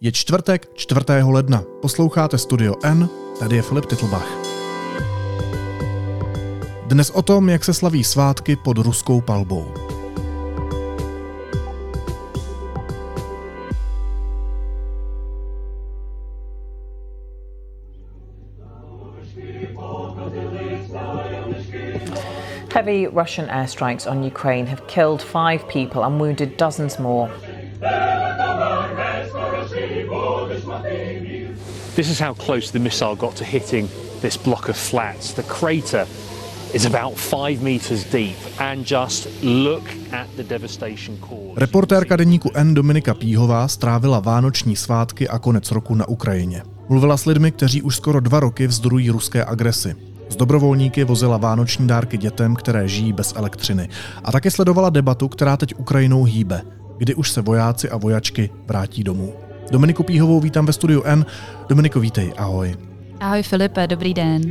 Je čtvrtek 4. ledna. Posloucháte Studio N, tady je Filip Titlbach. Dnes o tom, jak se slaví svátky pod ruskou palbou. Heavy Russian airstrikes on Ukraine have killed five people and wounded dozens more. This is how close the missile got to hitting this block of flats. The crater is about five meters deep and just look at the devastation caused. Reportérka deníku N Dominika Píhová strávila vánoční svátky a konec roku na Ukrajině. Mluvila s lidmi, kteří už skoro dva roky vzdorují ruské agresi. Z dobrovolníky vozila vánoční dárky dětem, které žijí bez elektřiny. A také sledovala debatu, která teď Ukrajinou hýbe, kdy už se vojáci a vojačky vrátí domů. Dominiku Píhovou vítám ve studiu N. Dominiko, vítej, ahoj. Ahoj Filipe, dobrý den.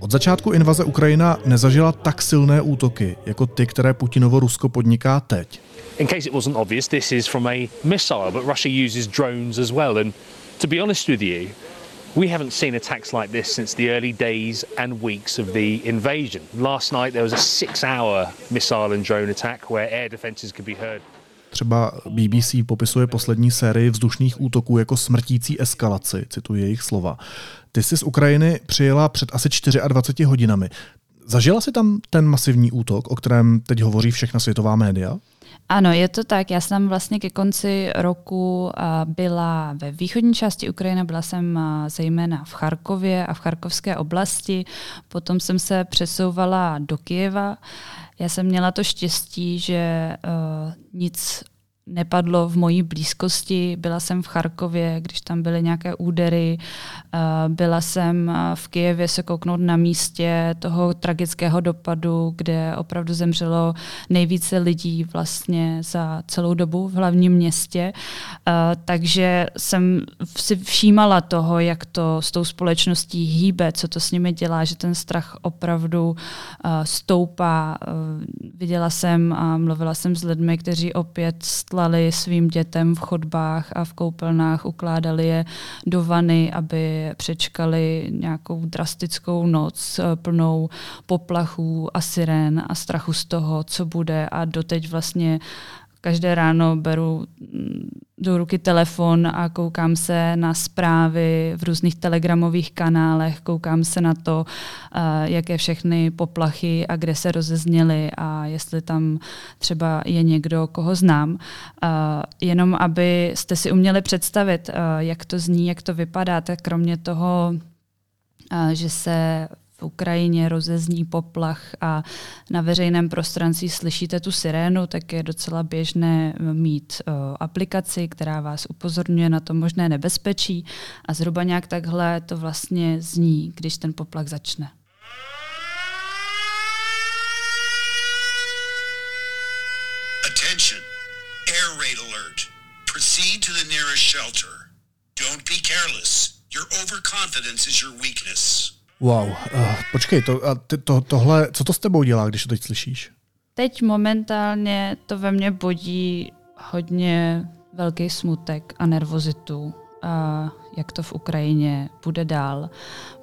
Od začátku invaze Ukrajina nezažila tak silné útoky, jako ty, které Putinovo Rusko podniká teď. In case it wasn't obvious, this is from a missile, but Russia uses drones as well. And to be honest with you, we haven't seen attacks like this since the early days and weeks of the invasion. Last night there was a six hour missile and drone attack where air defences could be heard. Třeba BBC popisuje poslední sérii vzdušných útoků jako smrtící eskalaci, cituji jejich slova. Ty jsi z Ukrajiny přijela před asi 24 hodinami. Zažila jsi tam ten masivní útok, o kterém teď hovoří všechna světová média? Ano, je to tak. Já jsem vlastně ke konci roku byla ve východní části Ukrajiny, byla jsem zejména v Charkově a v charkovské oblasti. Potom jsem se přesouvala do Kijeva. Já jsem měla to štěstí, že uh, nic nepadlo v mojí blízkosti. Byla jsem v Charkově, když tam byly nějaké údery. Byla jsem v Kijevě se kouknout na místě toho tragického dopadu, kde opravdu zemřelo nejvíce lidí vlastně za celou dobu v hlavním městě. Takže jsem si všímala toho, jak to s tou společností hýbe, co to s nimi dělá, že ten strach opravdu stoupá. Viděla jsem a mluvila jsem s lidmi, kteří opět klali svým dětem v chodbách a v koupelnách, ukládali je do vany, aby přečkali nějakou drastickou noc eh, plnou poplachů a sirén a strachu z toho, co bude. A doteď vlastně každé ráno beru mm, do ruky telefon a koukám se na zprávy v různých telegramových kanálech, koukám se na to, uh, jaké všechny poplachy a kde se rozezněly a jestli tam třeba je někdo, koho znám. Uh, jenom abyste si uměli představit, uh, jak to zní, jak to vypadá, tak kromě toho, že se v Ukrajině rozezní poplach a na veřejném prostranství slyšíte tu sirénu, tak je docela běžné mít uh, aplikaci, která vás upozorňuje na to možné nebezpečí a zhruba nějak takhle to vlastně zní, když ten poplach začne. Attention. Air raid alert. Proceed to the nearest shelter. Don't be careless. Your overconfidence is your weakness. Wow, uh, počkej, to, a ty, to, tohle, co to s tebou dělá, když to teď slyšíš? Teď momentálně to ve mně bodí hodně velký smutek a nervozitu, a jak to v Ukrajině bude dál.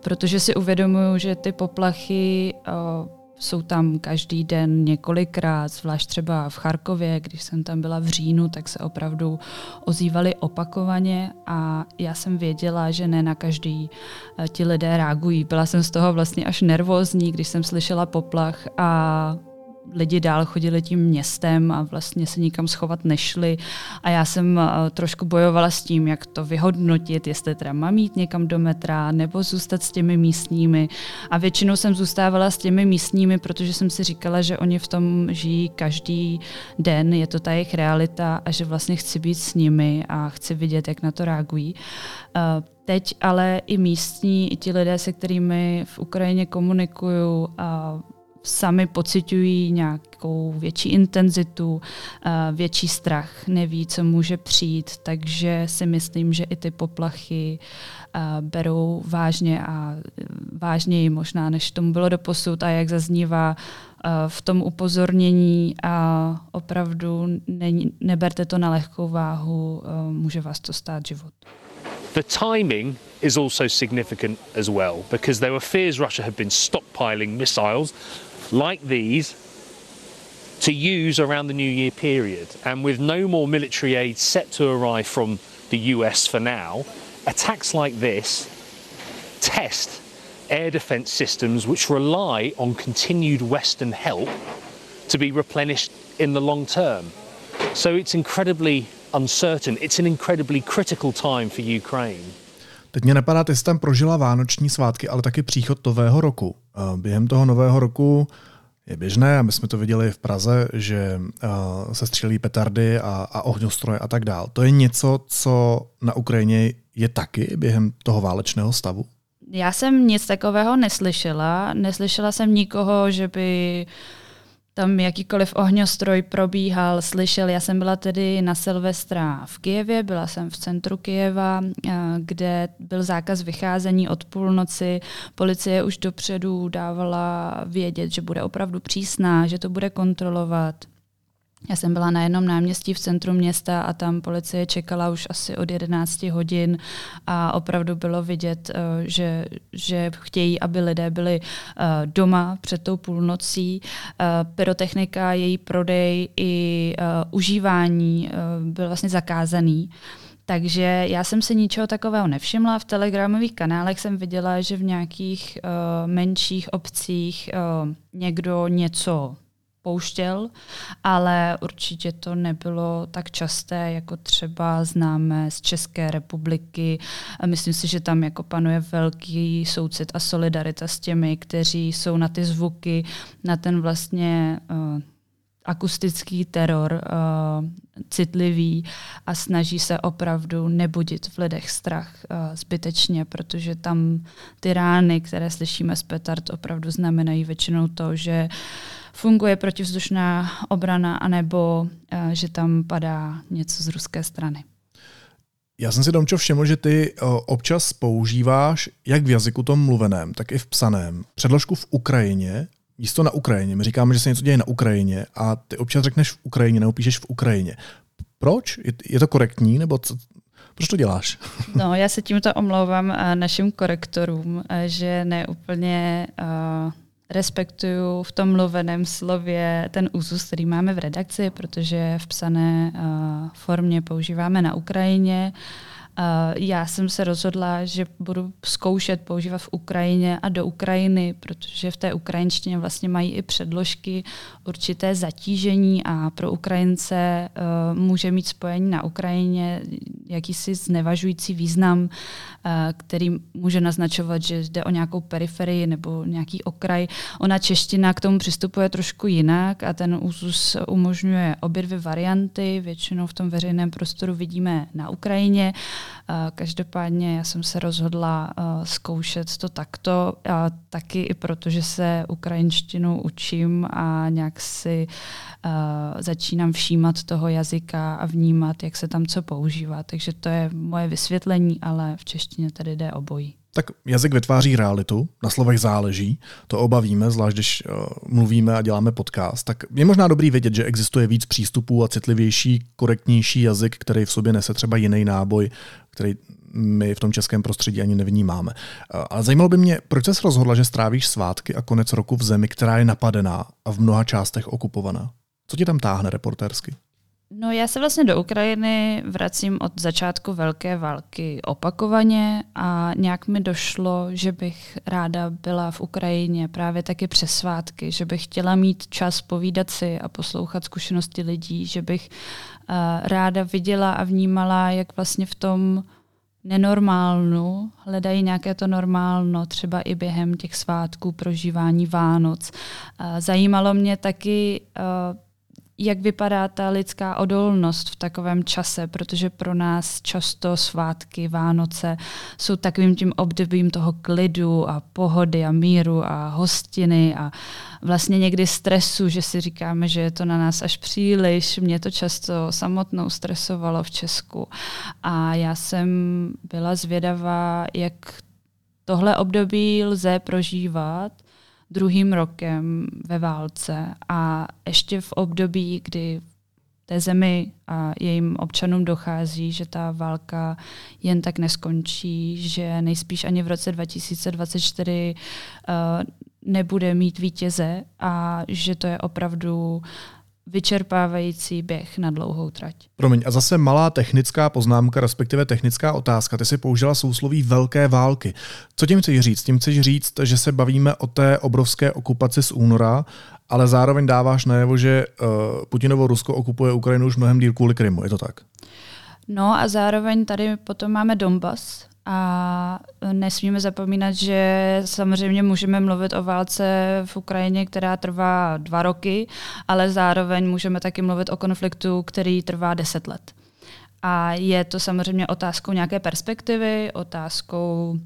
Protože si uvědomuju, že ty poplachy uh, jsou tam každý den několikrát, zvlášť třeba v Charkově, když jsem tam byla v říjnu, tak se opravdu ozývali opakovaně a já jsem věděla, že ne na každý eh, ti lidé reagují. Byla jsem z toho vlastně až nervózní, když jsem slyšela poplach a lidi dál chodili tím městem a vlastně se nikam schovat nešli. A já jsem uh, trošku bojovala s tím, jak to vyhodnotit, jestli teda mám jít někam do metra nebo zůstat s těmi místními. A většinou jsem zůstávala s těmi místními, protože jsem si říkala, že oni v tom žijí každý den, je to ta jejich realita a že vlastně chci být s nimi a chci vidět, jak na to reagují. Uh, Teď ale i místní, i ti lidé, se kterými v Ukrajině komunikuju, sami pocitují nějakou větší intenzitu, větší strach, neví, co může přijít, takže si myslím, že i ty poplachy berou vážně a vážněji možná, než tomu bylo doposud a jak zaznívá v tom upozornění a opravdu ne, neberte to na lehkou váhu, může vás to stát život. The timing is also significant as well because there were fears Russia had been stockpiling missiles like these to use around the New Year period. And with no more military aid set to arrive from the US for now, attacks like this test air defence systems which rely on continued Western help to be replenished in the long term. So it's incredibly uncertain. It's an incredibly critical time for Ukraine. Teď mě napadá, ty jsi tam prožila vánoční svátky, ale taky příchod nového roku. Během toho nového roku je běžné, a my jsme to viděli v Praze, že se střílí petardy a, a ohňostroje a tak dál. To je něco, co na Ukrajině je taky během toho válečného stavu? Já jsem nic takového neslyšela. Neslyšela jsem nikoho, že by tam jakýkoliv ohňostroj probíhal, slyšel. Já jsem byla tedy na Silvestra v Kijevě, byla jsem v centru Kijeva, kde byl zákaz vycházení od půlnoci. Policie už dopředu dávala vědět, že bude opravdu přísná, že to bude kontrolovat. Já jsem byla na jednom náměstí v centru města a tam policie čekala už asi od 11 hodin a opravdu bylo vidět, eh, že, že chtějí, aby lidé byli eh, doma před tou půlnocí. Eh, pyrotechnika, její prodej i užívání byl vlastně zakázaný. Takže já jsem si ničeho takového nevšimla. V telegramových kanálech jsem viděla, že v nějakých uh, menších obcích uh, někdo něco pouštěl, ale určitě to nebylo tak časté, jako třeba známe z České republiky. Myslím si, že tam jako panuje velký soucit a solidarita s těmi, kteří jsou na ty zvuky, na ten vlastně uh, akustický teror uh, citlivý a snaží se opravdu nebudit v lidech strach uh, zbytečně, protože tam ty rány, které slyšíme z petard, opravdu znamenají většinou to, že uh, funguje protivzdušná obrana, anebo uh, že tam padá něco z ruské strany. Já jsem si, Domčo, všiml, že ty uh, občas používáš jak v jazyku tom mluveném, tak i v psaném předložku v Ukrajině, místo na Ukrajině. My říkáme, že se něco děje na Ukrajině a ty občas řekneš v Ukrajině, nebo píšeš v Ukrajině. Proč? Je, to korektní, nebo co, proč to děláš? No, já se tímto omlouvám uh, našim korektorům, že ne úplně uh, respektuju v tom mluveném slově ten úzus, který máme v redakci, protože v psané uh, formě používáme na Ukrajině. Já jsem se rozhodla, že budu zkoušet používat v Ukrajině a do Ukrajiny, protože v té ukrajinštině vlastně mají i předložky určité zatížení a pro Ukrajince uh, může mít spojení na Ukrajině jakýsi znevažující význam, uh, který může naznačovat, že jde o nějakou periferii nebo nějaký okraj. Ona čeština k tomu přistupuje trošku jinak a ten úzus umožňuje obě dvě varianty. Většinou v tom veřejném prostoru vidíme na Ukrajině. Každopádně já jsem se rozhodla zkoušet to takto, a taky i proto, že se ukrajinštinu učím a nějak si začínám všímat toho jazyka a vnímat, jak se tam co používá. Takže to je moje vysvětlení, ale v češtině tady jde obojí. Tak jazyk vytváří realitu, na slovech záleží, to obavíme, zvlášť když uh, mluvíme a děláme podcast. Tak je možná dobrý vědět, že existuje víc přístupů a citlivější, korektnější jazyk, který v sobě nese třeba jiný náboj, který my v tom českém prostředí ani nevnímáme. Uh, ale zajímalo by mě, proč jsi rozhodla, že strávíš svátky a konec roku v zemi, která je napadená a v mnoha částech okupovaná? Co ti tam táhne reportérsky? No já se vlastně do Ukrajiny vracím od začátku velké války opakovaně a nějak mi došlo, že bych ráda byla v Ukrajině právě taky přes svátky, že bych chtěla mít čas povídat si a poslouchat zkušenosti lidí, že bych uh, ráda viděla a vnímala, jak vlastně v tom nenormálnu hledají nějaké to normálno, třeba i během těch svátků, prožívání Vánoc. Uh, zajímalo mě taky uh, jak vypadá ta lidská odolnost v takovém čase, protože pro nás často svátky, Vánoce jsou takovým tím obdobím toho klidu a pohody a míru a hostiny a vlastně někdy stresu, že si říkáme, že je to na nás až příliš. Mě to často samotnou stresovalo v Česku a já jsem byla zvědavá, jak tohle období lze prožívat druhým rokem ve válce a ještě v období, kdy té zemi a jejím občanům dochází, že ta válka jen tak neskončí, že nejspíš ani v roce 2024 uh, eh, nebude mít vítěze a že to je opravdu vyčerpávající běh na dlouhou trať. Promiň, a zase malá technická poznámka, respektive technická otázka. Ty si použila sousloví velké války. Co tím chceš říct? Tím chceš říct, že se bavíme o té obrovské okupaci z února, ale zároveň dáváš najevo, že uh, Putinovo Rusko okupuje Ukrajinu už mnohem díl kvůli Krymu. Je to tak? No a zároveň tady potom máme Donbas, a nesmíme zapomínat, že samozřejmě můžeme mluvit o válce v Ukrajině, která trvá dva roky, ale zároveň můžeme taky mluvit o konfliktu, který trvá deset let. A je to samozřejmě otázkou nějaké perspektivy, otázkou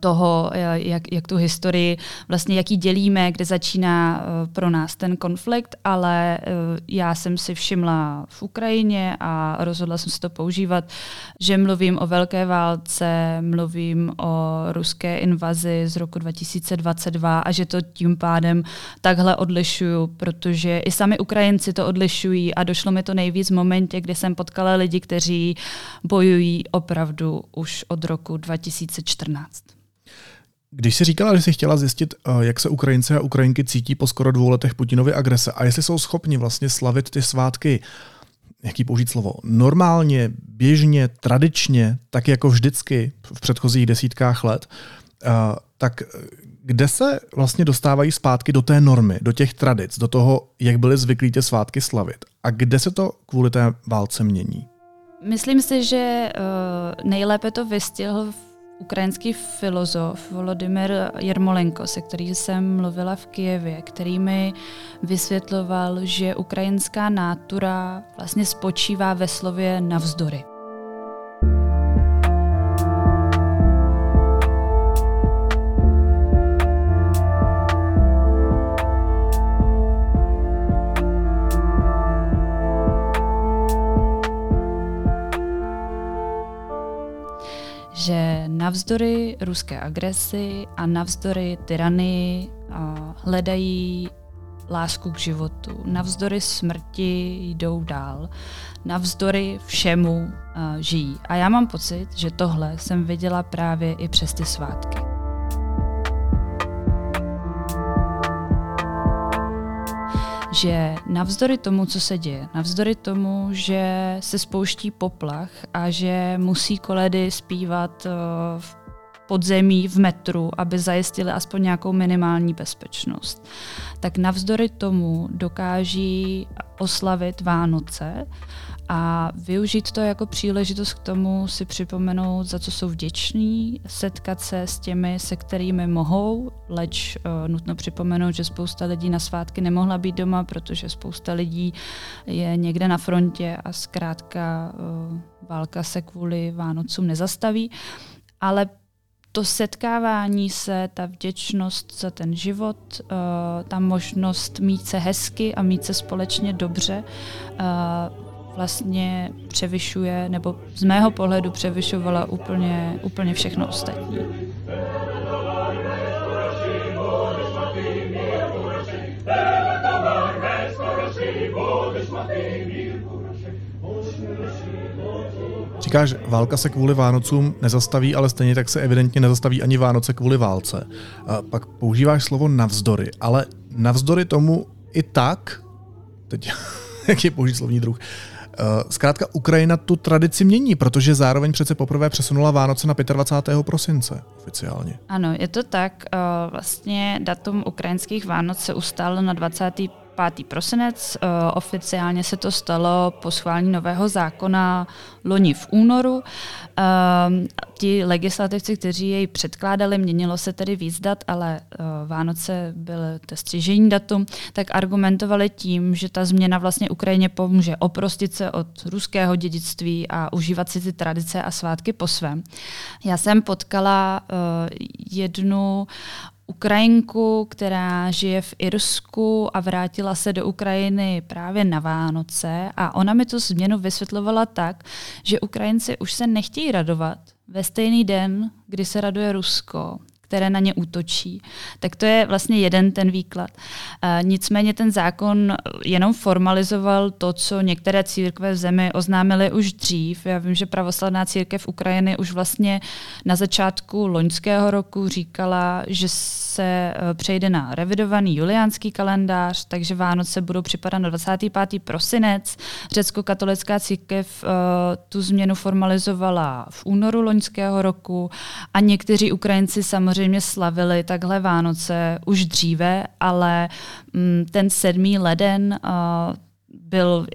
toho, jak, jak tu historii, vlastně jak ji dělíme, kde začíná e, pro nás ten konflikt, ale e, já jsem si všimla v Ukrajině a rozhodla jsem se to používat, že mluvím o velké válce, mluvím o ruské invazi z roku 2022 a že to tím pádem takhle odlišuju, protože i sami Ukrajinci to odlišují a došlo mi to nejvíc v momentě, kdy jsem potkala lidi, kteří bojují opravdu už od roku 2014. Když jsi říkala, že jsi chtěla zjistit, eh, jak se Ukrajinci a Ukrajinky cítí po skoro dvou letech Putinovy agrese a jestli jsou schopni vlastně slavit ty svátky, jaký použít slovo, normálně, běžně, tradičně, tak jako vždycky v předchozích desítkách let, eh, tak kde se vlastně dostávají zpátky do té normy, do těch tradic, do toho, jak byly zvyklí ty svátky slavit a kde se to kvůli té válce mění? Myslím si, že uh, nejlépe to vystihl v ukrajinský filozof Volodymyr Jermolenko, se kterým jsem mluvila v Kijevě, který mi vysvětloval, že ukrajinská nátura vlastně spočívá ve slově navzdory. Navzdory ruské agresi a navzdory tyranii hledají lásku k životu. Navzdory smrti jdou dál. Navzdory všemu žijí. A já mám pocit, že tohle jsem viděla právě i přes ty svátky. Že navzdory tomu, co se děje, navzdory tomu, že se spouští poplach a že musí koledy zpívat eh, v podzemí v metru, aby zajistili aspoň nějakou minimální bezpečnost, tak navzdory tomu dokáží oslavit Vánoce a využít to jako příležitost k tomu si připomenout, za co jsou vděční, setkat se s těmi, se kterými mohou, leč uh, nutno připomenout, že spousta lidí na svátky nemohla být doma, protože spousta lidí je někde na frontě a zkrátka uh, válka se kvůli Vánocům nezastaví. Ale to setkávání se, ta vděčnost za ten život, uh, ta možnost mít se hezky a mít se společně dobře, uh, vlastně převyšuje, nebo z mého pohledu převyšovala úplně, úplně všechno ostatní. Říkáš, válka se kvůli Vánocům nezastaví, ale stejně tak se evidentně nezastaví ani Vánoce kvůli válce. A pak používáš slovo navzdory, ale navzdory tomu i tak, teď jaký je použít slovní druh, zkrátka Ukrajina tu tradici mění, protože zároveň přece poprvé přesunula Vánoce na 25. prosince oficiálně. Ano, je to tak. Eh, vlastně datum ukrajinských Vánoc se ustálo na 25. 5. prosinec. Uh, oficiálně se to stalo po schválení nového zákona loni v únoru. Uh, ti legislativci, kteří jej předkládali, měnilo se tedy víc dat, ale uh, Vánoce byl to střižení datum, tak argumentovali tím, že ta změna vlastně Ukrajině pomůže oprostit se od ruského dědictví a užívat si ty tradice a svátky po svém. Já jsem potkala uh, jednu Ukrajinku, která žije v Irsku a vrátila se do Ukrajiny právě na Vánoce. A ona mi tu změnu vysvětlovala tak, že Ukrajinci už se nechtějí radovat ve stejný den, kdy se raduje Rusko, které na ně útočí. Tak to je vlastně jeden ten výklad. E, nicméně ten zákon jenom formalizoval to, co některé církve v zemi oznámily už dřív. Já vím, že pravoslavná církev Ukrajiny už vlastně na začátku loňského roku říkala, že se e, přejde na revidovaný juliánský kalendář, takže Vánoce budou připadat na 25. prosinec. Řecko-katolická církev uh, tu změnu formalizovala v únoru loňského roku a někteří Ukrajinci samozřejmě samozřejmě slavili takhle Vánoce už dříve, ale mm, ten sedmý leden uh, byl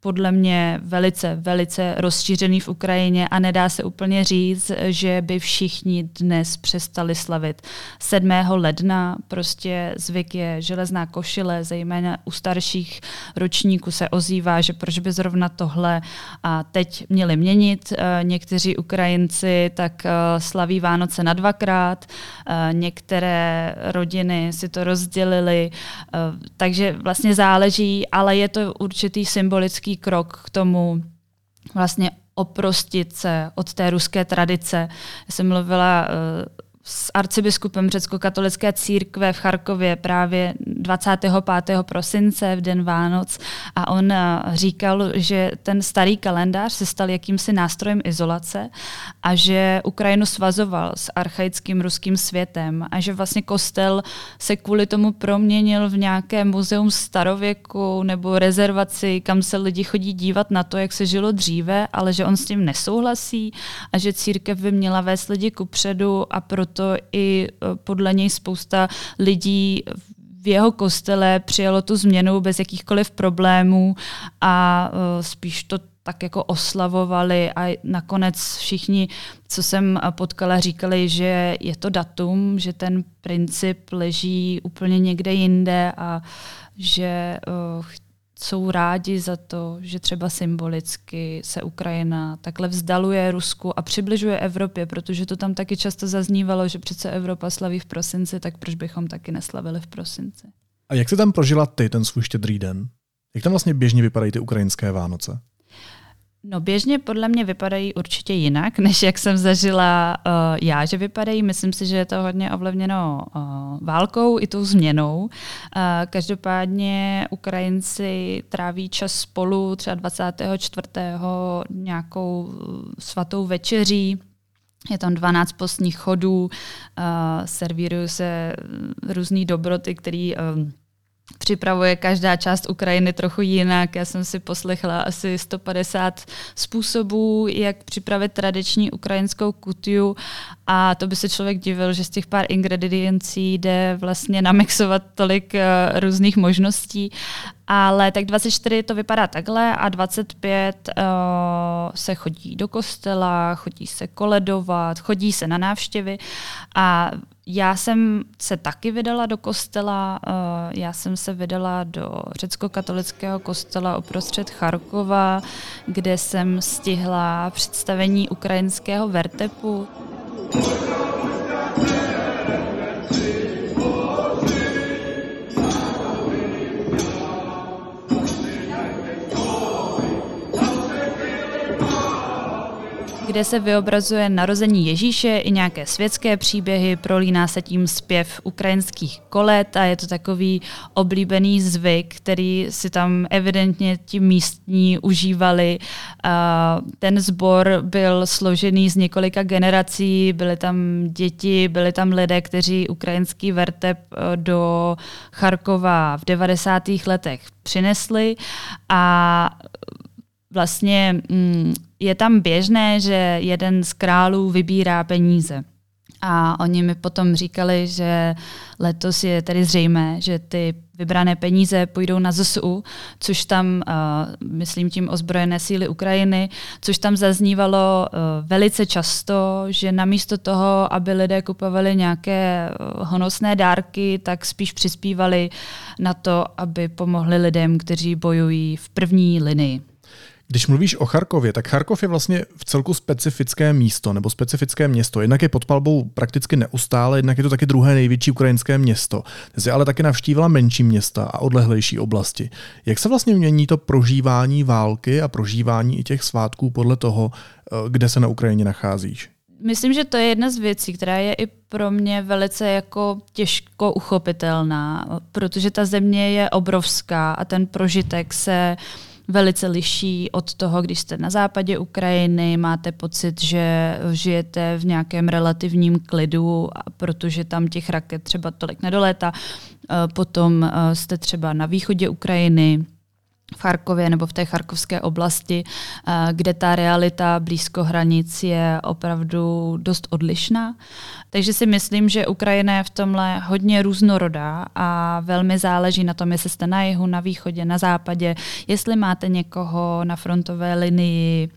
podle mě velice, velice rozšířený v Ukrajině a nedá se úplně říct, že by všichni dnes přestali slavit. 7. ledna prostě zvyk je železná košile, zejména u starších ročníků se ozývá, že proč by zrovna tohle a teď měli měnit. Eh, někteří Ukrajinci tak eh, slaví Vánoce na dvakrát, eh, některé rodiny si to rozdělili, takže vlastně záleží, ale je to určitý symbolický krok k tomu vlastně oprostit se od té ruské tradice. Já jsem mluvila uh, s arcibiskupem řecko-katolické církve v Charkově právě 25. prosince v den Vánoc a on eh, říkal, že ten starý kalendář se stal jakýmsi nástrojem izolace a že Ukrajinu svazoval s archaickým ruským světem a že vlastně kostel se kvůli tomu proměnil v nějaké muzeum starověku nebo rezervaci, kam se lidi chodí dívat na to, jak se žilo dříve, ale že on s tím nesouhlasí a že církev by měla vést lidi kupředu a proto proto i e, podle něj spousta lidí v jeho kostele přijalo tu změnu bez jakýchkoliv problémů a e, spíš to tak jako oslavovali a nakonec všichni, co jsem potkala, říkali, že je to datum, že ten princip leží úplně někde jinde a že uh, jsou rádi za to, že třeba symbolicky se Ukrajina takhle vzdaluje Rusku a přibližuje Evropě, protože to tam taky často zaznívalo, že přece Evropa slaví v prosinci, tak proč bychom taky neslavili v prosinci. A jak se tam prožila ty ten svůj štědrý den? Jak tam vlastně běžně vypadají ty ukrajinské Vánoce? No běžně podle mě vypadají určitě jinak, než jak jsem zažila uh, já, že vypadají. Myslím si, že je to hodně ovlivněno uh, válkou i tou změnou. Uh, každopádně Ukrajinci tráví čas spolu třeba 24. nějakou svatou večeří, je tam 12 postních chodů, uh, servírují se různé dobroty, které uh, připravuje každá část Ukrajiny trochu jinak. Já jsem si poslechla asi 150 způsobů, jak připravit tradiční ukrajinskou kutiu a to by se člověk divil, že z těch pár ingrediencí jde vlastně namixovat tolik uh, různých možností. Ale tak 24 to vypadá takhle a 25 uh, se chodí do kostela, chodí se koledovat, chodí se na návštěvy a já jsem se taky vydala do kostela, uh, já jsem se vydala do řecko-katolického kostela uprostřed Charkova, kde jsem stihla představení ukrajinského vertepu. Kde se vyobrazuje narození Ježíše i nějaké světské příběhy, prolíná se tím zpěv ukrajinských kolet a je to takový oblíbený zvyk, který si tam evidentně ti místní užívali. Ten sbor byl složený z několika generací, byly tam děti, byly tam lidé, kteří ukrajinský vertep e, do Charkova v 90. letech přinesli a vlastně mm, je tam běžné, že jeden z králů vybírá peníze. A oni mi potom říkali, že letos je tedy zřejmé, že ty vybrané peníze půjdou na ZSU, což tam, uh, myslím tím ozbrojené síly Ukrajiny, což tam zaznívalo uh, velice často, že namísto toho, aby lidé kupovali nějaké uh, honosné dárky, tak spíš přispívali na to, aby pomohli lidem, kteří bojují v první linii. Když mluvíš o Charkově, tak Charkov je vlastně v celku specifické místo nebo specifické město. Jednak je pod palbou prakticky neustále, jednak je to taky druhé největší ukrajinské město. Ty ale taky navštívila menší města a odlehlejší oblasti. Jak se vlastně mění to prožívání války a prožívání i těch svátků podle toho, eh, kde se na Ukrajině nacházíš? Myslím, že to je jedna z věcí, která je i pro mě velice jako těžko uchopitelná, protože ta země je obrovská a ten prožitek se velice liší od toho, když jste na západě Ukrajiny, máte pocit, že žijete v nějakém relativním klidu, protože tam těch raket třeba tolik nedolétá. Eh, potom eh, jste třeba na východě Ukrajiny, v Charkově nebo v té charkovské oblasti, eh, kde ta realita blízko hranic je opravdu dost odlišná. Takže si myslím, že Ukrajina je v tomhle hodně různorodá a velmi záleží na tom, jestli jste na jihu, na východě, na západě, jestli máte někoho na frontové linii,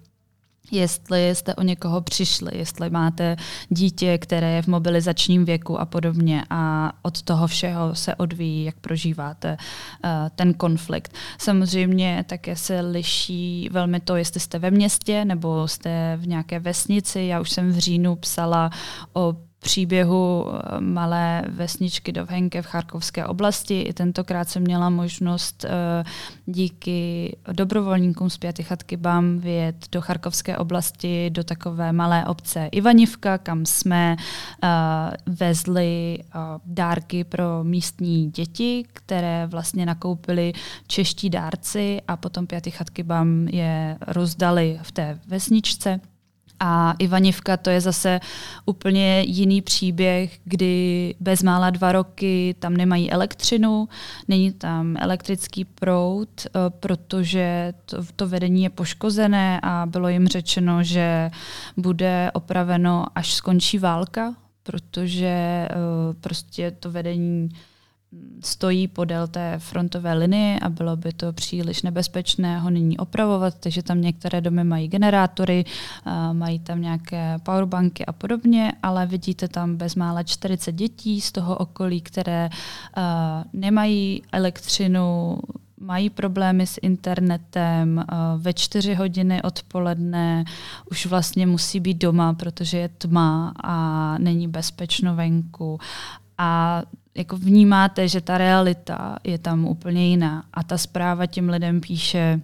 jestli jste o někoho přišli, jestli máte dítě, které je v mobilizačním věku a podobně a od toho všeho se odvíjí, jak prožíváte uh, ten konflikt. Samozřejmě také se liší velmi to, jestli jste ve městě nebo jste v nějaké vesnici. Já už jsem v říjnu psala o příběhu eh, malé vesničky do Vhenke v Charkovské oblasti. I tentokrát jsem měla možnost eh, díky dobrovolníkům z Pěty chatky BAM vyjet do Charkovské oblasti, do takové malé obce Ivanivka, kam jsme eh, vezli dárky pro místní děti, které vlastně nakoupili čeští dárci a potom Pěty chatky BAM je rozdali v té vesničce. A Ivanivka to je zase úplně jiný příběh, kdy bezmála dva roky tam nemají elektřinu, není tam elektrický proud, eh, protože to, to vedení je poškozené a bylo jim řečeno, že bude opraveno, až skončí válka, protože eh, prostě to vedení stojí podél té frontové linie a bylo by to příliš nebezpečné ho nyní opravovat, takže tam některé domy mají generátory, mají tam nějaké powerbanky a podobně, ale vidíte tam bezmála 40 dětí z toho okolí, které nemají elektřinu, mají problémy s internetem, ve čtyři hodiny odpoledne už vlastně musí být doma, protože je tma a není bezpečno venku. A jako vnímáte, že ta realita je tam úplně jiná a ta zpráva těm lidem píše,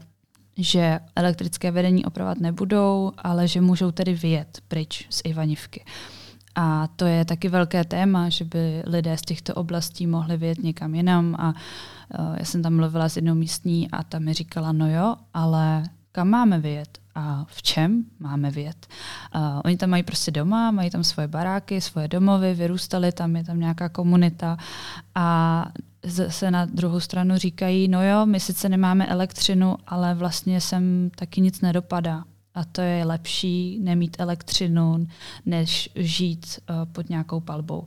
že elektrické vedení opravovat nebudou, ale že můžou tedy vyjet pryč z Ivanivky. A to je taky velké téma, že by lidé z těchto oblastí mohli vyjet někam jinam. A uh, já jsem tam mluvila s jednou místní a ta mi říkala, no jo, ale kam máme vyjet? a v čem máme vět. Uh, oni tam mají prostě doma, mají tam svoje baráky, svoje domovy, vyrůstali tam, je tam nějaká komunita a se na druhou stranu říkají, no jo, my sice nemáme elektřinu, ale vlastně sem taky nic nedopadá a to je lepší nemít elektřinu, než žít uh, pod nějakou palbou.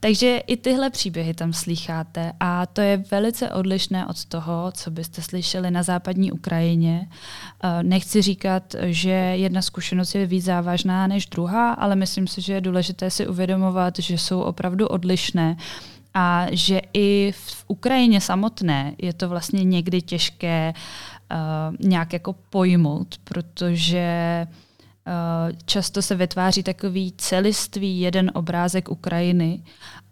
Takže i tyhle příběhy tam slycháte a to je velice odlišné od toho, co byste slyšeli na západní Ukrajině. Uh, nechci říkat, že jedna zkušenost je víc závažná než druhá, ale myslím si, že je důležité si uvědomovat, že jsou opravdu odlišné a že i v Ukrajině samotné je to vlastně někdy těžké uh, nějak jako pojmout, protože uh, často se vytváří takový celistvý jeden obrázek Ukrajiny,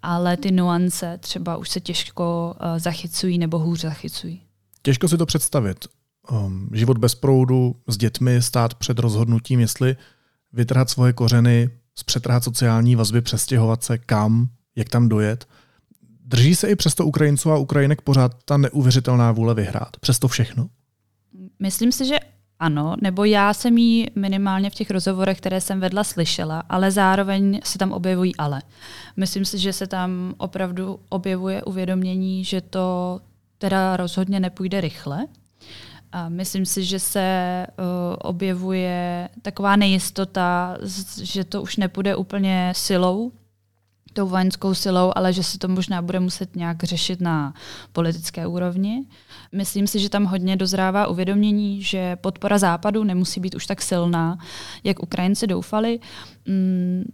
ale ty nuance třeba už se těžko uh, zachycují nebo hůř zachycují. Těžko si to představit. Um, život bez proudu, s dětmi, stát před rozhodnutím, jestli vytrhat svoje kořeny, zpřetrhat sociální vazby, přestěhovat se kam, jak tam dojet. Drží se i přesto Ukrajinců a Ukrajinek pořád ta neuvěřitelná vůle vyhrát? Přesto všechno? Myslím si, že ano, nebo já jsem ji minimálně v těch rozhovorech, které jsem vedla, slyšela, ale zároveň se tam objevují ale. Myslím si, že se tam opravdu objevuje uvědomění, že to teda rozhodně nepůjde rychle. A myslím si, že se uh, objevuje taková nejistota, že to už nepůjde úplně silou, tou vojenskou silou, ale že se to možná bude muset nějak řešit na politické úrovni. Myslím si, že tam hodně dozrává uvědomění, že podpora západu nemusí být už tak silná, jak Ukrajinci doufali. Mm,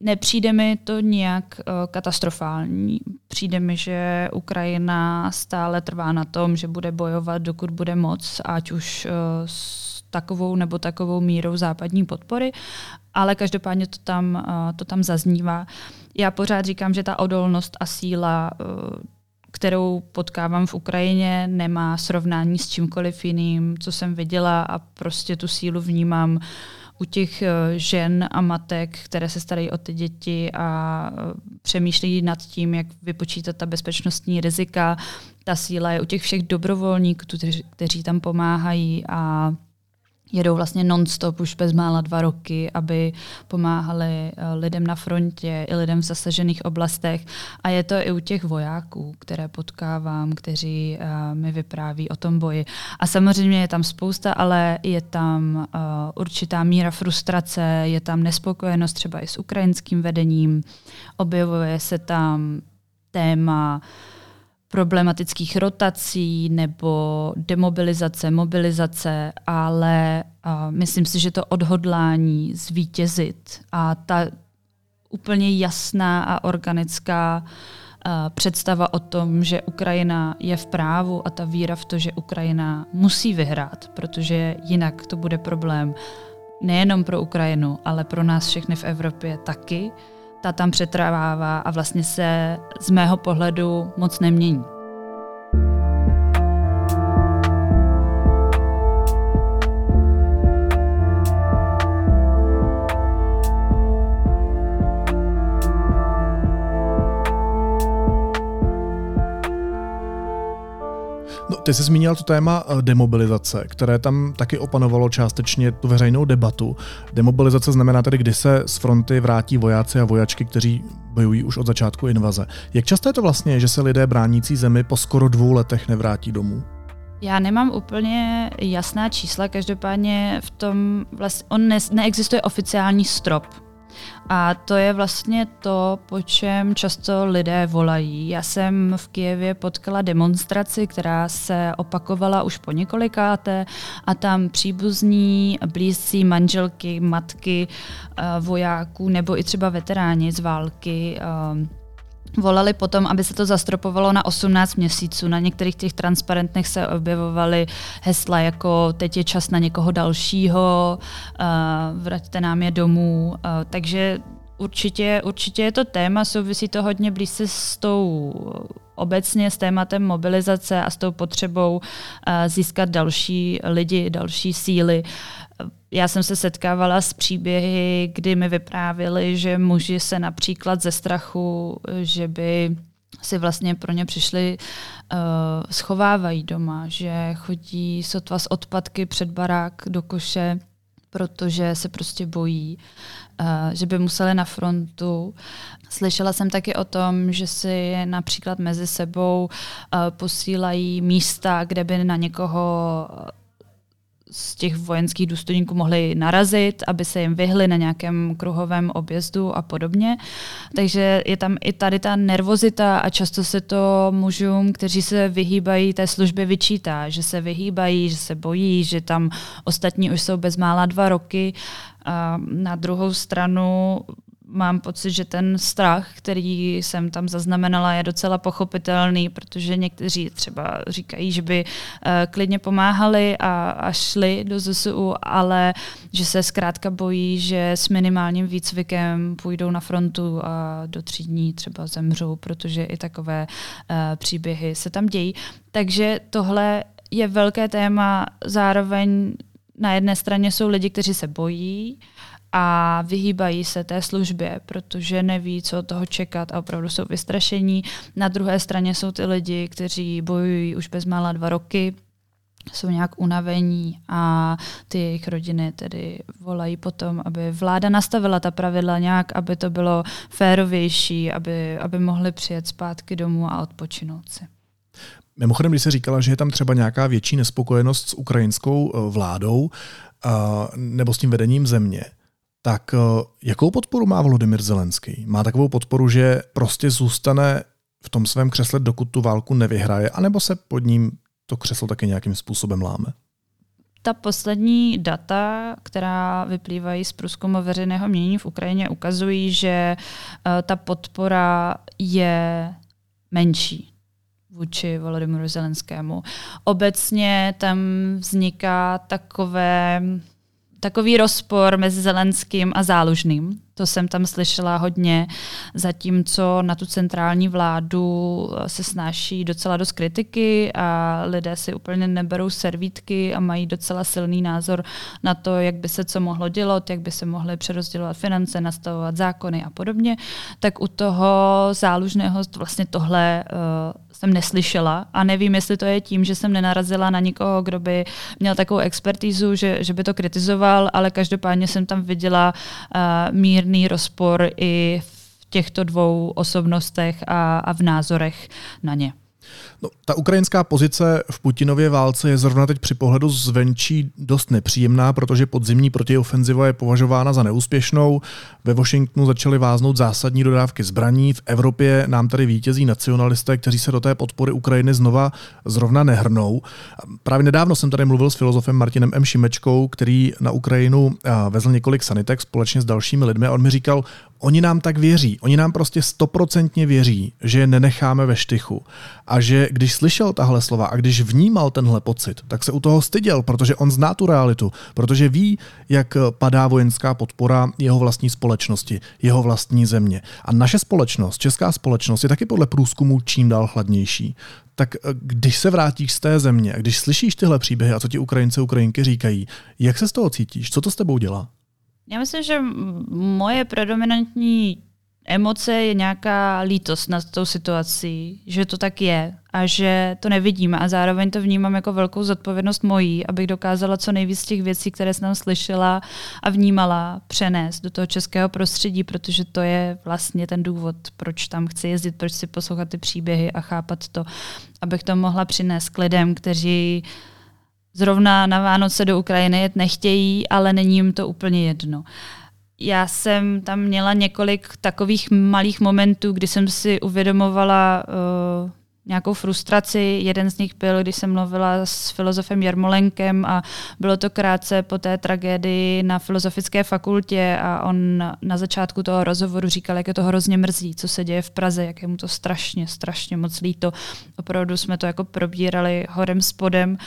nepřijde mi to nějak uh, katastrofální. Přijde mi, že Ukrajina stále trvá na tom, že bude bojovat, dokud bude moc, ať už uh, s takovou nebo takovou mírou západní podpory, ale každopádně to tam, uh, to tam zaznívá. Já pořád říkám, že ta odolnost a síla kterou potkávám v Ukrajině, nemá srovnání s čímkoliv jiným, co jsem viděla a prostě tu sílu vnímám u těch eh, žen a matek, které se starají o ty děti a eh, přemýšlejí nad tím, jak vypočítat ta bezpečnostní rizika. Ta síla je u těch všech dobrovolníků, kteří tam pomáhají a jedou vlastně non-stop už bezmála dva roky, aby pomáhali eh, lidem na frontě i lidem v zasažených oblastech. A je to i u těch vojáků, které potkávám, kteří uh, mi vypráví o tom boji. A samozřejmě je tam spousta, ale je tam uh, určitá míra frustrace, je tam nespokojenost třeba i s ukrajinským vedením, objevuje se tam téma uh, problematických rotací nebo demobilizace, mobilizace, ale uh, myslím si, že to odhodlání zvítězit a ta úplně jasná a organická uh, představa o tom, že Ukrajina je v právu a ta víra v to, že Ukrajina musí vyhrát, protože jinak to bude problém nejenom pro Ukrajinu, ale pro nás všechny v Evropě taky, ta tam přetrvává a vlastně se z mého pohledu moc nemění. Ty jsi zmínil to téma eh, demobilizace, které tam taky opanovalo částečně tu veřejnou debatu. Demobilizace znamená tedy, kdy se z fronty vrátí vojáci a vojačky, kteří bojují už od začátku invaze. Jak často je to vlastně, že se lidé bránící zemi po skoro dvou letech nevrátí domů? Já nemám úplně jasná čísla, každopádně v tom vlastně on ne, neexistuje oficiální strop a to je vlastně to, po čem často lidé volají. Já jsem v Kijevě potkala demonstraci, která se opakovala už po několikáté a tam příbuzní, blízcí manželky, matky eh, vojáků nebo i třeba veteráni z války eh, volali potom, aby se to zastropovalo na 18 měsíců. Na některých těch transparentech se objevovaly hesla jako teď je čas na někoho dalšího, uh, vraťte nám je domů. Uh, takže určitě, určitě je to téma, souvisí to hodně blízce s tou obecně s tématem mobilizace a s tou potřebou uh, získat další lidi, další síly. Já jsem se setkávala s příběhy, kdy mi vyprávěli, že muži se například ze strachu, že by si vlastně pro ně přišli, uh, schovávají doma, že chodí sotva z odpadky před barák do koše, protože se prostě bojí, uh, že by museli na frontu. Slyšela jsem taky o tom, že si například mezi sebou uh, posílají místa, kde by na někoho z těch vojenských důstojníků mohli narazit, aby se jim vyhli na nějakém kruhovém objezdu a podobně. Takže je tam i tady ta nervozita a často se to mužům, kteří se vyhýbají té službě, vyčítá, že se vyhýbají, že se bojí, že tam ostatní už jsou bezmála dva roky. A na druhou stranu mám pocit, že ten strach, který jsem tam zaznamenala, je docela pochopitelný, protože někteří třeba říkají, že by uh, klidně pomáhali a, a šli do ZSU, ale že se zkrátka bojí, že s minimálním výcvikem půjdou na frontu a do tří dní třeba zemřou, protože i takové uh, příběhy se tam dějí. Takže tohle je velké téma, zároveň na jedné straně jsou lidi, kteří se bojí, a vyhýbají se té službě, protože neví, co od toho čekat a opravdu jsou vystrašení. Na druhé straně jsou ty lidi, kteří bojují už bezmála dva roky, jsou nějak unavení a ty jejich rodiny tedy volají potom, aby vláda nastavila ta pravidla nějak, aby to bylo férovější, aby, aby mohli přijet zpátky domů a odpočinout si. Mimochodem, když se říkala, že je tam třeba nějaká větší nespokojenost s ukrajinskou eh, vládou uh, nebo s tím vedením země, tak eh, jakou podporu má Volodymyr Zelenský? Má takovou podporu, že prostě zůstane v tom svém křesle, dokud tu válku nevyhraje, anebo se pod ním to křeslo taky nějakým způsobem láme? Ta poslední data, která vyplývají z průzkumu veřejného mění v Ukrajině, ukazují, že uh, ta podpora je menší vůči Volodymyru Zelenskému. Obecně tam vzniká takové takový rozpor mezi Zelenským a Zálužným. To jsem tam slyšela hodně, zatímco na tu centrální vládu se snáší docela dost kritiky a lidé si úplně neberou servítky a mají docela silný názor na to, jak by se co mohlo dělat, jak by se mohly přerozdělovat finance, nastavovat zákony a podobně, tak u toho zálužného vlastně tohle uh, jsem neslyšela a nevím, jestli to je tím, že jsem nenarazila na nikoho, kdo by měl takovou expertízu, že, že by to kritizoval, ale každopádně jsem tam viděla uh, mírný rozpor i v těchto dvou osobnostech a, a v názorech na ně. No, ta ukrajinská pozice v Putinově válce je zrovna teď při pohledu zvenčí dost nepříjemná, protože podzimní protiofenziva je považována za neúspěšnou. Ve Washingtonu začaly váznout zásadní dodávky zbraní. V Evropě nám tady vítězí nacionalisté, kteří se do té podpory Ukrajiny znova zrovna nehrnou. Právě nedávno jsem tady mluvil s filozofem Martinem M. Šimečkou, který na Ukrajinu vezl několik sanitek společně s dalšími lidmi a on mi říkal, oni nám tak věří, oni nám prostě stoprocentně věří, že je nenecháme ve štychu a že když slyšel tahle slova a když vnímal tenhle pocit, tak se u toho styděl, protože on zná tu realitu, protože ví, jak padá vojenská podpora jeho vlastní společnosti, jeho vlastní země. A naše společnost, česká společnost, je taky podle průzkumu čím dál chladnější. Tak eh, když se vrátíš z té země když slyšíš tyhle příběhy a co ti Ukrajince Ukrajinky říkají, jak se z toho cítíš? Co to s tebou dělá? Já myslím, že moje predominantní emoce je nějaká lítost nad tou situací, že to tak je a že to nevidíme a zároveň to vnímám jako velkou zodpovědnost mojí, abych dokázala co nejvíc těch věcí, které jsem slyšela a vnímala, přenést do toho českého prostředí, protože to je vlastně ten důvod, proč tam chci jezdit, proč si poslouchat ty příběhy a chápat to, abych to mohla přinést k lidem, kteří zrovna na Vánoce do Ukrajiny jet nechtějí, ale není jim to úplně jedno. Já jsem tam měla několik takových malých momentů, kdy jsem si uvědomovala uh, nějakou frustraci. Jeden z nich byl, když jsem mluvila s filozofem Jarmolenkem a bylo to krátce po té tragédii na filozofické fakultě a on na začátku toho rozhovoru říkal, jak je to hrozně mrzí, co se děje v Praze, jak je mu to strašně, strašně moc líto. Opravdu jsme to jako probírali horem spodem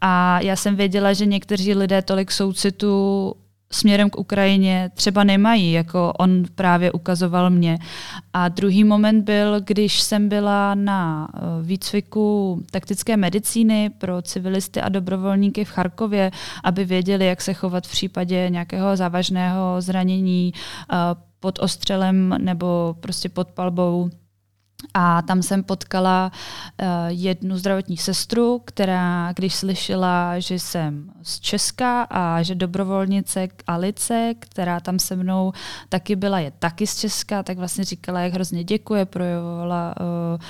a já jsem věděla, že někteří lidé tolik soucitu směrem k Ukrajině třeba nemají, jako on právě ukazoval mě. A druhý moment byl, když jsem byla na eh, výcviku taktické medicíny pro civilisty a dobrovolníky v Charkově, aby věděli, jak se chovat v případě nějakého závažného zranění eh, pod ostřelem nebo prostě pod palbou a tam jsem potkala uh, jednu zdravotní sestru, která, když slyšela, že jsem z Česka a že dobrovolnice Alice, která tam se mnou taky byla, je taky z Česka, tak vlastně říkala, jak hrozně děkuje, projevovala uh,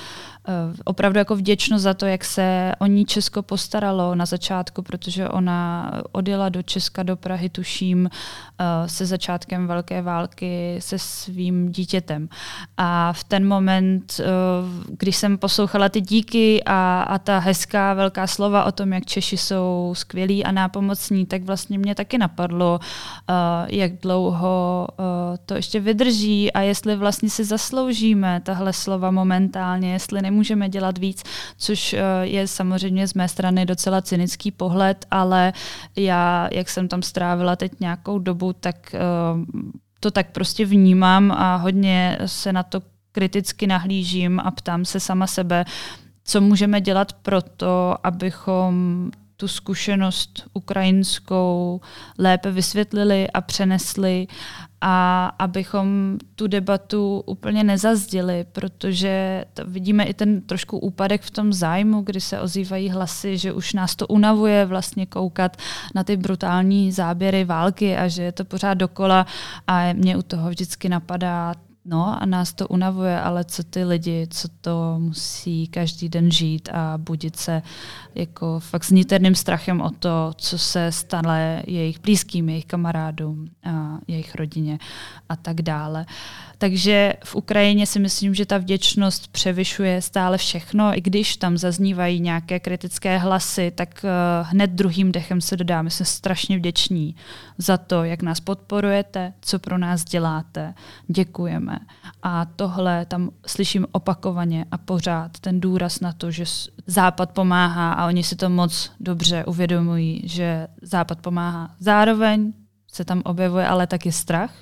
opravdu jako vděčnost za to, jak se o ní Česko postaralo na začátku, protože ona odjela do Česka, do Prahy, tuším, se začátkem velké války se svým dítětem. A v ten moment Eh, když jsem poslouchala ty díky a, a ta hezká velká slova o tom, jak Češi jsou skvělí a nápomocní, tak vlastně mě taky napadlo, uh, jak dlouho uh, to ještě vydrží a jestli vlastně si zasloužíme tahle slova momentálně, jestli nemůžeme dělat víc, což je samozřejmě z mé strany docela cynický pohled, ale já, jak jsem tam strávila teď nějakou dobu, tak to tak prostě vnímám a hodně se na to kriticky nahlížím a ptám se sama sebe, co můžeme dělat pro to, abychom tu zkušenost ukrajinskou lépe vysvětlili a přenesli a abychom tu debatu úplně nezazdili, protože to vidíme i ten trošku úpadek v tom zájmu, kdy se ozývají hlasy, že už nás to unavuje vlastně koukat na ty brutální záběry války a že je to pořád dokola a mě u toho vždycky napadá No a nás to unavuje, ale co ty lidi, co to musí každý den žít a budit se jako fakt s niterným strachem o to, co se stane jejich blízkým, jejich kamarádům, a jejich rodině a tak dále. Takže v Ukrajině si myslím, že ta vděčnost převyšuje stále všechno. I když tam zaznívají nějaké kritické hlasy, tak uh, hned druhým dechem se dodá. My jsme strašně vděční za to, jak nás podporujete, co pro nás děláte. Děkujeme. A tohle tam slyším opakovaně a pořád ten důraz na to, že Západ pomáhá a oni si to moc dobře uvědomují, že Západ pomáhá. Zároveň se tam objevuje ale taky strach,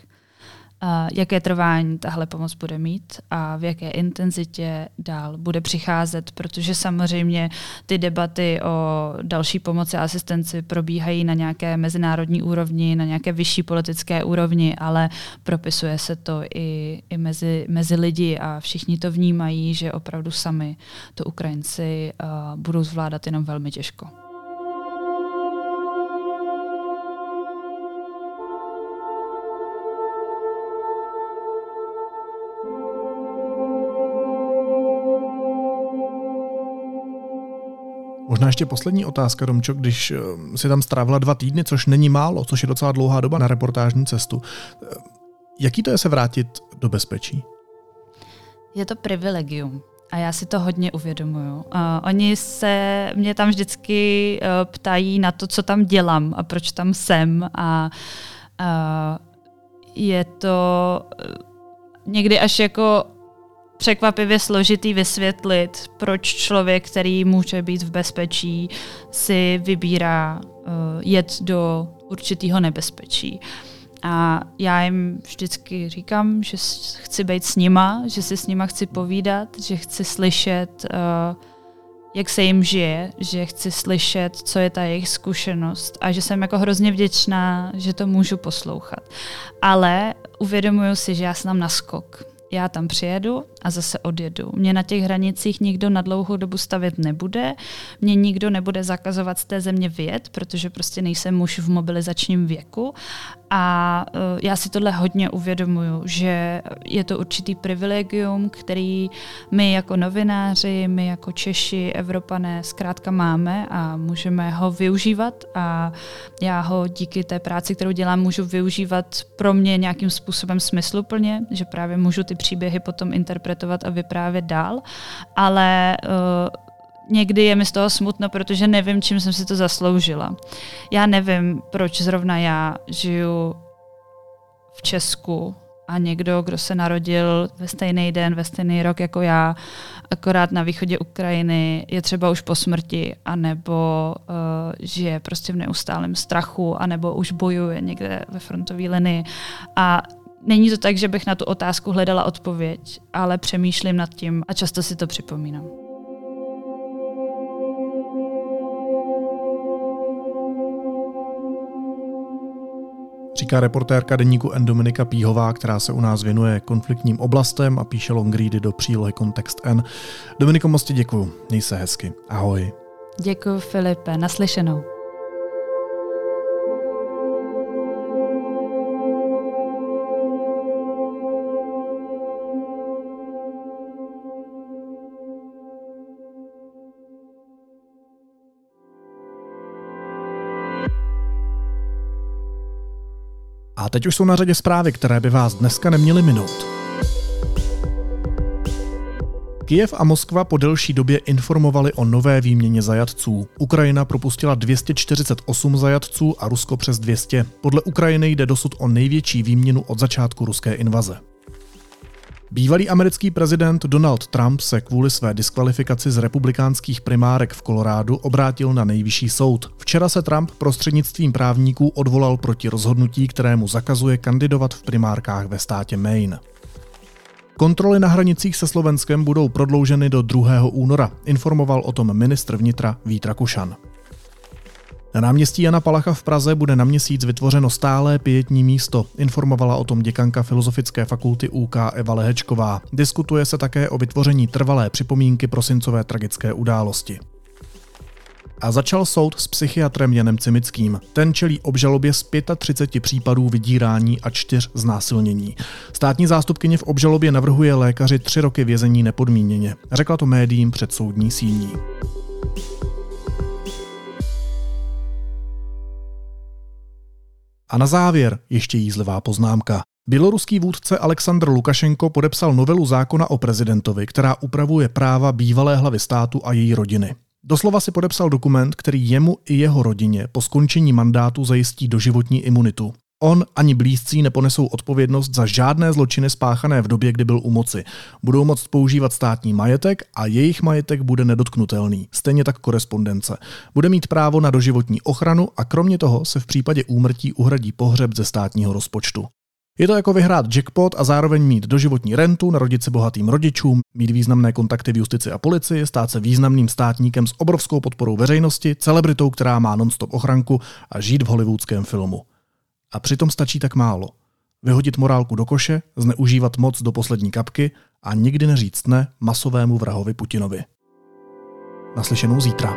jaké trvání tahle pomoc bude mít a v jaké intenzitě dál bude přicházet, protože samozřejmě ty debaty o další pomoci a asistenci probíhají na nějaké mezinárodní úrovni, na nějaké vyšší politické úrovni, ale propisuje se to i, i mezi, mezi lidi a všichni to vnímají, že opravdu sami to Ukrajinci uh, budou zvládat jenom velmi těžko. Možná ještě poslední otázka, Domčo, když eh, si tam strávila dva týdny, což není málo, což je docela dlouhá doba na reportážní cestu. Eh, jaký to je se vrátit do bezpečí? Je to privilegium. A já si to hodně uvědomuju. Uh, oni se mě tam vždycky uh, ptají na to, co tam dělám a proč tam jsem. A uh, je to někdy až jako překvapivě složitý vysvětlit, proč člověk, který může být v bezpečí, si vybírá uh, jet do určitého nebezpečí. A já jim vždycky říkám, že chci být s nima, že si s nima chci povídat, že chci slyšet, uh, jak se jim žije, že chci slyšet, co je ta jejich zkušenost a že jsem jako hrozně vděčná, že to můžu poslouchat. Ale uvědomuju si, že já jsem tam na skok já tam přijedu a zase odjedu. Mě na těch hranicích nikdo na dlouhou dobu stavět nebude, mě nikdo nebude zakazovat z té země vyjet, protože prostě nejsem muž v mobilizačním věku. A uh, já si tohle hodně uvědomuju, že je to určitý privilegium, který my jako novináři, my jako Češi, Evropané zkrátka máme a můžeme ho využívat. A já ho díky té práci, kterou dělám, můžu využívat pro mě nějakým způsobem smysluplně, že právě můžu ty příběhy potom interpretovat a vyprávět dál, ale uh, někdy je mi z toho smutno, protože nevím, čím jsem si to zasloužila. Já nevím, proč zrovna já žiju v Česku a někdo, kdo se narodil ve stejný den, ve stejný rok jako já, akorát na východě Ukrajiny, je třeba už po smrti, anebo uh, žije prostě v neustálém strachu, anebo už bojuje někde ve frontové linii. A není to tak, že bych na tu otázku hledala odpověď, ale přemýšlím nad tím a často si to připomínám. Říká reportérka deníku N. Dominika Píhová, která se u nás věnuje konfliktním oblastem a píše longready do přílohy Kontext N. Dominiko, moc ti děkuju. Měj se hezky. Ahoj. Děkuji Filipe. Naslyšenou. A teď už jsou na řadě zprávy, které by vás dneska neměly minout. Kijev a Moskva po delší době informovali o nové výměně zajatců. Ukrajina propustila 248 zajatců a Rusko přes 200. Podle Ukrajiny jde dosud o největší výměnu od začátku ruské invaze. Bývalý americký prezident Donald Trump se kvůli své diskvalifikaci z republikánských primárek v Kolorádu obrátil na nejvyšší soud. Včera se Trump prostřednictvím právníků odvolal proti rozhodnutí, kterému zakazuje kandidovat v primárkách ve státě Maine. Kontroly na hranicích se Slovenskem budou prodlouženy do 2. února, informoval o tom ministr vnitra Vít Rakušan. Na náměstí Jana Palacha v Praze bude na měsíc vytvořeno stálé pětní místo, informovala o tom děkanka Filozofické fakulty UK Eva Lehečková. Diskutuje se také o vytvoření trvalé připomínky prosincové tragické události. A začal soud s psychiatrem Janem Cimickým. Ten čelí obžalobě z 35 případů vydírání a čtyř znásilnění. Státní zástupkyně v obžalobě navrhuje lékaři tři roky vězení nepodmíněně. Řekla to médiím před soudní síní. A na závěr ještě jízlivá poznámka. Běloruský vůdce Aleksandr Lukašenko podepsal novelu zákona o prezidentovi, která upravuje práva bývalé hlavy státu a její rodiny. Doslova si podepsal dokument, který jemu i jeho rodině po skončení mandátu zajistí doživotní imunitu. On ani blízcí neponesou odpovědnost za žádné zločiny spáchané v době, kdy byl u moci. Budou moct používat státní majetek a jejich majetek bude nedotknutelný. Stejně tak korespondence. Bude mít právo na doživotní ochranu a kromě toho se v případě úmrtí uhradí pohřeb ze státního rozpočtu. Je to jako vyhrát jackpot a zároveň mít doživotní rentu, narodit se bohatým rodičům, mít významné kontakty v justici a policii, stát se významným státníkem s obrovskou podporou veřejnosti, celebritou, která má non-stop ochranku a žít v hollywoodském filmu. A přitom stačí tak málo. Vyhodit morálku do koše, zneužívat moc do poslední kapky a nikdy neříct ne masovému vrahovi Putinovi. Naslyšenou zítra.